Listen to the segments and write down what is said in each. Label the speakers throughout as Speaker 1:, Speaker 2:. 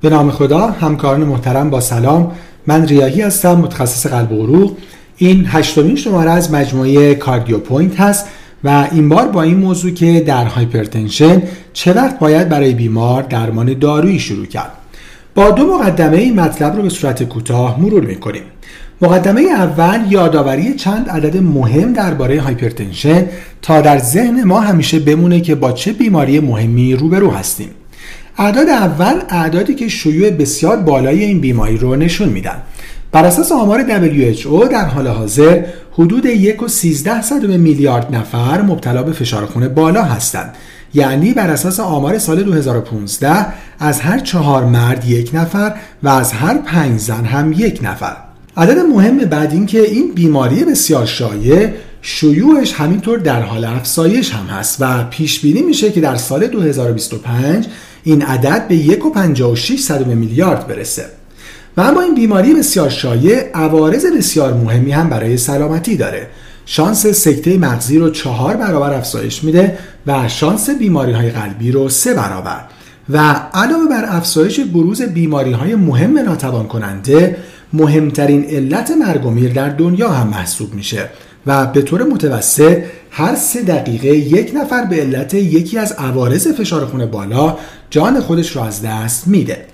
Speaker 1: به نام خدا همکاران محترم با سلام. من ریاهی هستم متخصص قلب و عروق. این هشتمین شماره از مجموعه CardioPoint هست و این بار با این موضوع که در hypertension چه وقت باید برای بیمار درمان دارویی شروع کرد. با دو مقدمه این مطلب رو به صورت کوتاه مرور می‌کنیم. مقدمه اول یادآوری چند عدد مهم درباره hypertension تا در ذهن ما همیشه بمونه که با چه بیماری مهمی روبرو هستیم. اعداد اول اعدادی که شیوع بسیار بالای این بیماری رو نشون میدن. بر اساس آمار WHO در حال حاضر حدود 1.13 میلیارد نفر مبتلا به فشار خون بالا هستند. یعنی بر اساس آمار سال 2015 از هر چهار مرد یک نفر و از هر پنج زن هم یک نفر. عدد مهم بعد این که این بیماری بسیار شایع شیوعش همینطور در حال افزایش هم هست و پیش بینی میشه که در سال 2025 این عدد به 1.56 میلیارد برسه. و اما این بیماری بسیار شایع عوارض بسیار مهمی هم برای سلامتی داره. شانس سکته مغزی رو چهار برابر افزایش میده و شانس بیماری های قلبی رو سه برابر. و علاوه بر افزایش بروز بیماری های مهم ناتوان کننده مهمترین علت مرگ و میر در دنیا هم محسوب میشه. و به طور متوسط هر سه دقیقه یک نفر به علت یکی از عوارض فشار خون بالا جان خودش رو از دست میده.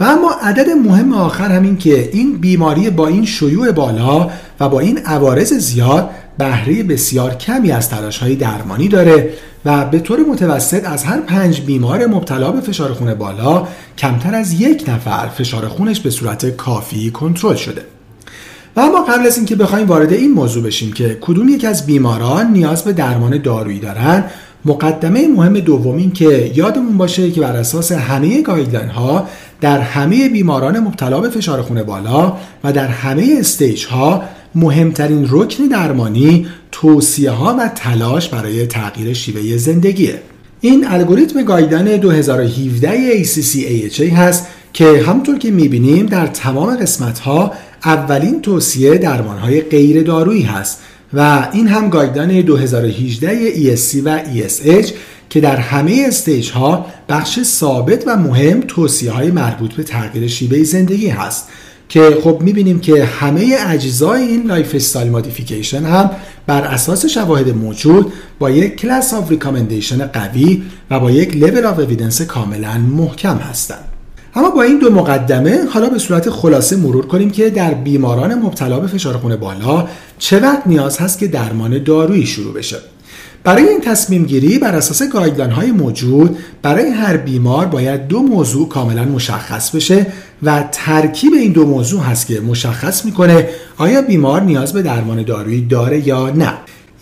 Speaker 1: و اما عدد مهم آخر همین که این بیماری با این شیوع بالا و با این عوارض زیاد بهره بسیار کمی از تلاش های درمانی داره و به طور متوسط از هر پنج بیمار مبتلا به فشار خون بالا کمتر از یک نفر فشار خونش به صورت کافی کنترل شده. و اما قبل از اینکه بخوایم وارد این موضوع بشیم که کدوم یک از بیماران نیاز به درمان دارویی دارن مقدمه مهم دوم این که یادمون باشه که بر اساس همه guideline ها در همه بیماران مبتلا به فشار خون بالا و در همه stage ها مهمترین رکن درمانی توصیه ها و تلاش برای تغییر شیوه زندگیه. این الگوریتم guideline 2017 ACC/AHA هست که همونطور که می‌بینیم در تمام قسمت ها اولین توصیه درمان های غیر دارویی هست و این هم guideline 2018 ESC و ESH که در همه stage ها بخش ثابت و مهم توصیه های مربوط به تغییر شیوه زندگی هست که خب می‌بینیم که همه اجزای این lifestyle modification هم بر اساس شواهد موجود با یک class of recommendation قوی و با یک level of evidence کاملا محکم هستند. اما با این دو مقدمه حالا به صورت خلاصه مرور کنیم که در بیماران مبتلا به فشار خون بالا چه وقت نیاز هست که درمان دارویی شروع بشه. برای این تصمیم گیری بر اساس guideline های موجود برای هر بیمار باید دو موضوع کاملا مشخص بشه و ترکیب این دو موضوع هست که مشخص می‌کنه آیا بیمار نیاز به درمان دارویی داره یا نه.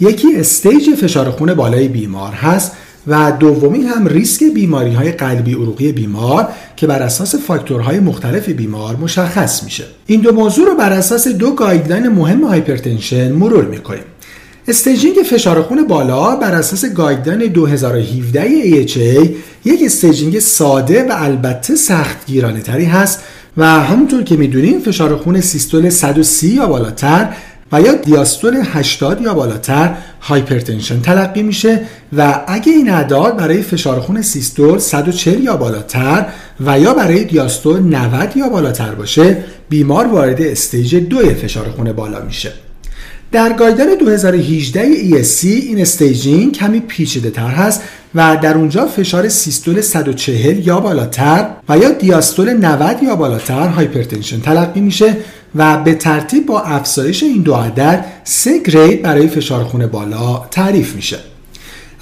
Speaker 1: یکی stage فشار خون بالای بیمار هست و دومی هم ریسک بیماری های قلبی عروقی بیمار که بر اساس فاکتورهای مختلف بیمار مشخص میشه. این دو موضوع رو بر اساس دو guideline مهم hypertension مرور می‌کنیم. staging فشار خون بالا بر اساس guideline 2017 AHA یک staging ساده و البته سخت گیرانه تری هست و همونطور که می‌دونیم فشار خون سیستول 130 یا بالاتر و یا دیاستول 80 یا بالاتر hypertension تلقی میشه و اگه این اعداد برای فشار خون سیستول 140 یا بالاتر و یا برای دیاستول 90 یا بالاتر باشه بیمار وارد stage دو فشار خون بالا میشه. در guideline 2018 ESC این staging کمی پیچیده تر هست و در اونجا فشار سیستول 140 یا بالاتر و یا دیاستول 90 یا بالاتر hypertension تلقی میشه و به ترتیب با افزایش این دو عدد سه grade برای فشار خون بالا تعریف میشه.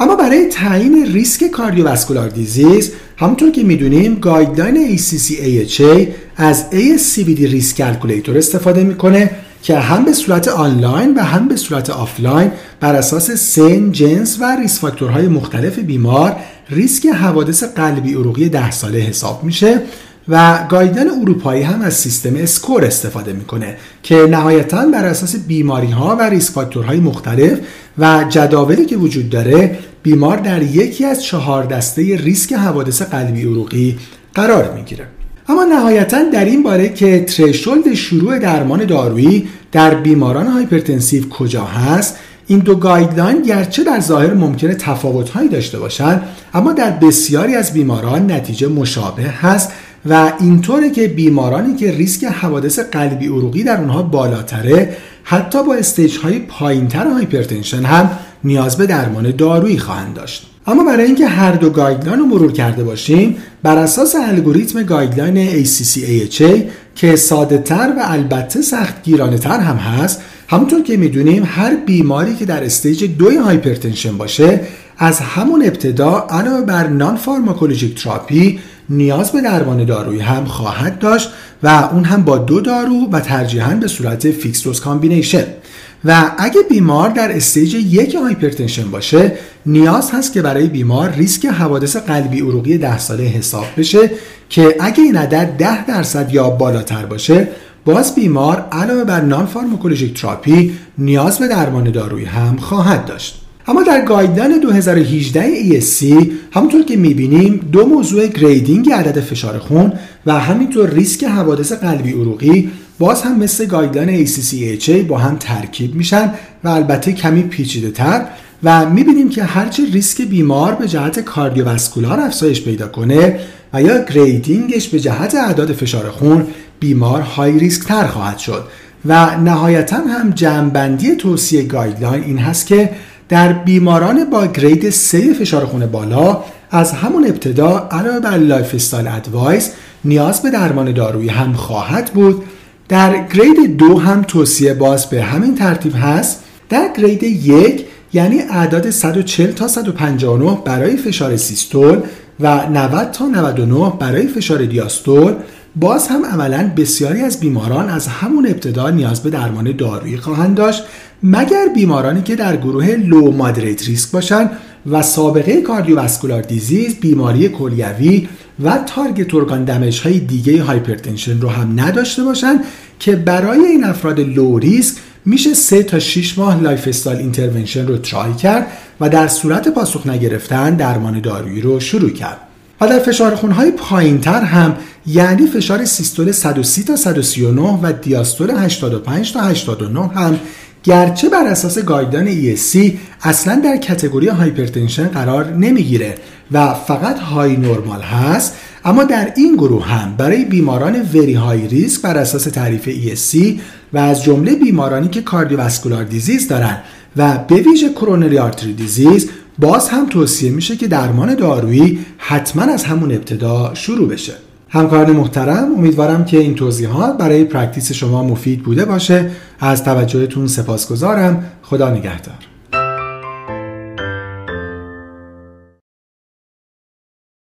Speaker 1: اما برای تعیین risk cardiovascular disease همونطور که می‌دونیم guideline ACC/AHA از ASCVD risk calculator استفاده می‌کنه که هم به صورت آنلاین و هم به صورت آفلاین بر اساس سن، جنس و risk factor های مختلف بیمار ریسک حوادث قلبی عروقی ده ساله حساب میشه و guideline اروپایی هم از سیستم SCORE استفاده می‌کنه که نهایتا بر اساس بیماری ها و risk factor های مختلف و جداولی که وجود داره بیمار در یکی از چهار دسته ریسک حوادث قلبی عروقی قرار می‌گیره. اما نهایتا در این باره که threshold شروع درمان دارویی در بیماران hypertensive کجا هست این دو guideline گرچه در ظاهر ممکنه تفاوتهایی داشته باشند اما در بسیاری از بیماران نتیجه مشابه هست و اینطوره که بیمارانی که ریسک حوادث قلبی عروقی در اونها بالاتره حتی با stage های پایینتر hypertension هم نیاز به درمان دارویی خواهند داشت. اما برای اینکه هر دو guideline رو مرور کرده باشیم بر اساس الگوریتم guideline ACC-AHA که ساده تر و البته سخت گیرانه تر هم هست همونطور که می‌دونیم هر بیماری که در stage دوی hypertension باشه از همون ابتدا علاوه بر non-pharmacologic therapy نیاز به درمان دارویی هم خواهد داشت و اون هم با دو دارو و ترجیحاً به صورت fixed dose combination. و اگه بیمار در stage یک hypertension باشه نیاز هست که برای بیمار ریسک حوادث قلبی عروقی ده ساله حساب بشه که اگه این عدد 10 درصد یا بالاتر باشه باز بیمار علاوه بر non-pharmacologic therapy نیاز به درمان دارویی هم خواهد داشت. اما در guideline 2018 ESC همونطور که می‌بینیم دو موضوع grading عدد فشار خون و همینطور ریسک حوادث قلبی عروقی باز هم مثل guideline ACC/AHA با هم ترکیب میشن و البته کمی پیچیده تر و می‌بینیم که هرچه ریسک بیمار به جهت cardiovascular افزایش پیدا کنه و یا grading ش به جهت اعداد فشار خون بیمار high risk تر خواهد شد. و نهایتا هم جمعبندی توصیه guideline این هست که در بیماران با grade 3 فشار خون بالا از همون ابتدا علاوه بر lifestyle advice نیاز به درمان دارویی هم خواهد بود. در grade دو هم توصیه باز به همین ترتیب هست. در grade یک یعنی اعداد 140 تا 159 برای فشار سیستول و 90 تا 99 برای فشار دیاستول باز هم عملا بسیاری از بیماران از همون ابتدا نیاز به درمان دارویی خواهند داشت مگر بیمارانی که در گروه low moderate risk باشند و سابقه cardiovascular disease بیماری کلیوی و target organ damage های دیگه hypertension رو هم نداشته باشند که برای این افراد low risk میشه 3 تا 6 ماه lifestyle intervention رو try کرد و در صورت پاسخ نگرفتن درمان دارویی رو شروع کرد. و در فشار خونهای پایین تر هم یعنی فشار سیستول 130 تا 139 و دیاستول 85 تا 89 هم گرچه بر اساس guideline ESC اصلا در category hypertension قرار نمی‌گیره و فقط high normal هست اما در این گروه هم برای بیماران very high risk بر اساس تعریف ESC و از جمله بیمارانی که cardiovascular disease دارن و به ویژه coronary artery disease باز هم توصیه میشه که درمان دارویی حتما از همون ابتدا شروع بشه. همکاران محترم امیدوارم که این توضیحات برای practice شما مفید بوده باشه. از توجهتون سپاسگزارم. خدا نگهدار.